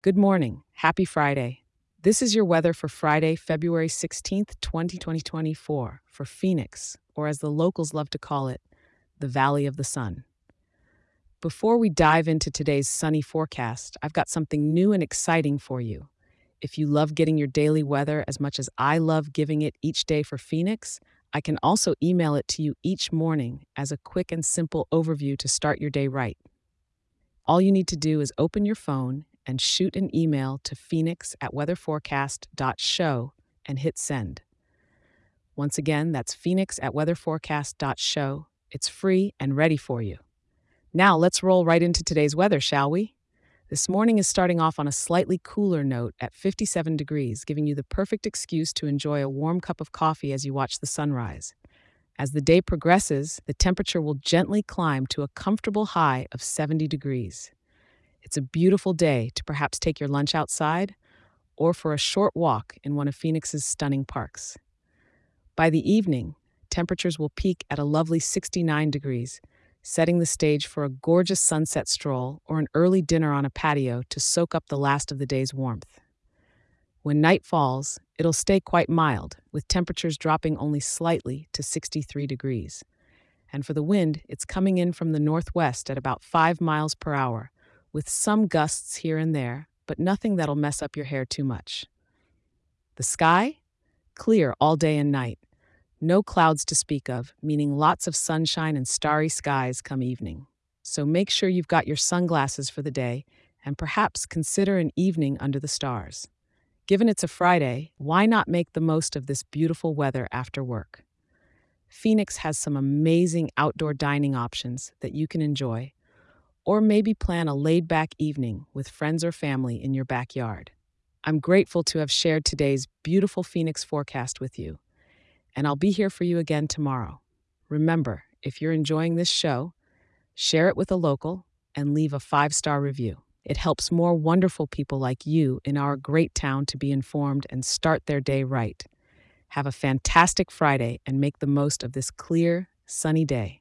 Good morning. Happy Friday. This is your weather for Friday, February 16th, 2024, for Phoenix, or as the locals love to call it, the Valley of the Sun. Before we dive into today's sunny forecast, I've got something new and exciting for you. If you love getting your daily weather as much as I love giving it each day for Phoenix, I can also email it to you each morning as a quick and simple overview to start your day right. All you need to do is open your phone and shoot an email to phoenix at weatherforecast.show and hit send. Once again, that's phoenix at weatherforecast.show. It's free and ready for you. Now, let's roll right into today's weather, shall we? This morning is starting off on a slightly cooler note at 57 degrees, giving you the perfect excuse to enjoy a warm cup of coffee as you watch the sunrise. As the day progresses, the temperature will gently climb to a comfortable high of 70 degrees. It's a beautiful day to perhaps take your lunch outside or for a short walk in one of Phoenix's stunning parks. By the evening, temperatures will peak at a lovely 69 degrees, setting the stage for a gorgeous sunset stroll or an early dinner on a patio to soak up the last of the day's warmth. When night falls, it'll stay quite mild, with temperatures dropping only slightly to 63 degrees. And for the wind, it's coming in from the northwest at about 5 miles per hour, with some gusts here and there, but nothing that'll mess up your hair too much. The sky? Clear all day and night. No clouds to speak of, meaning lots of sunshine and starry skies come evening. So make sure you've got your sunglasses for the day and perhaps consider an evening under the stars. Given it's a Friday, why not make the most of this beautiful weather after work? Phoenix has some amazing outdoor dining options that you can enjoy, or maybe plan a laid back evening with friends or family in your backyard. I'm grateful to have shared today's beautiful Phoenix forecast with you, and I'll be here for you again tomorrow. Remember, if you're enjoying this show, share it with a local and leave a five star review. It helps more wonderful people like you in our great town to be informed and start their day right. Have a fantastic Friday and make the most of this clear, sunny day.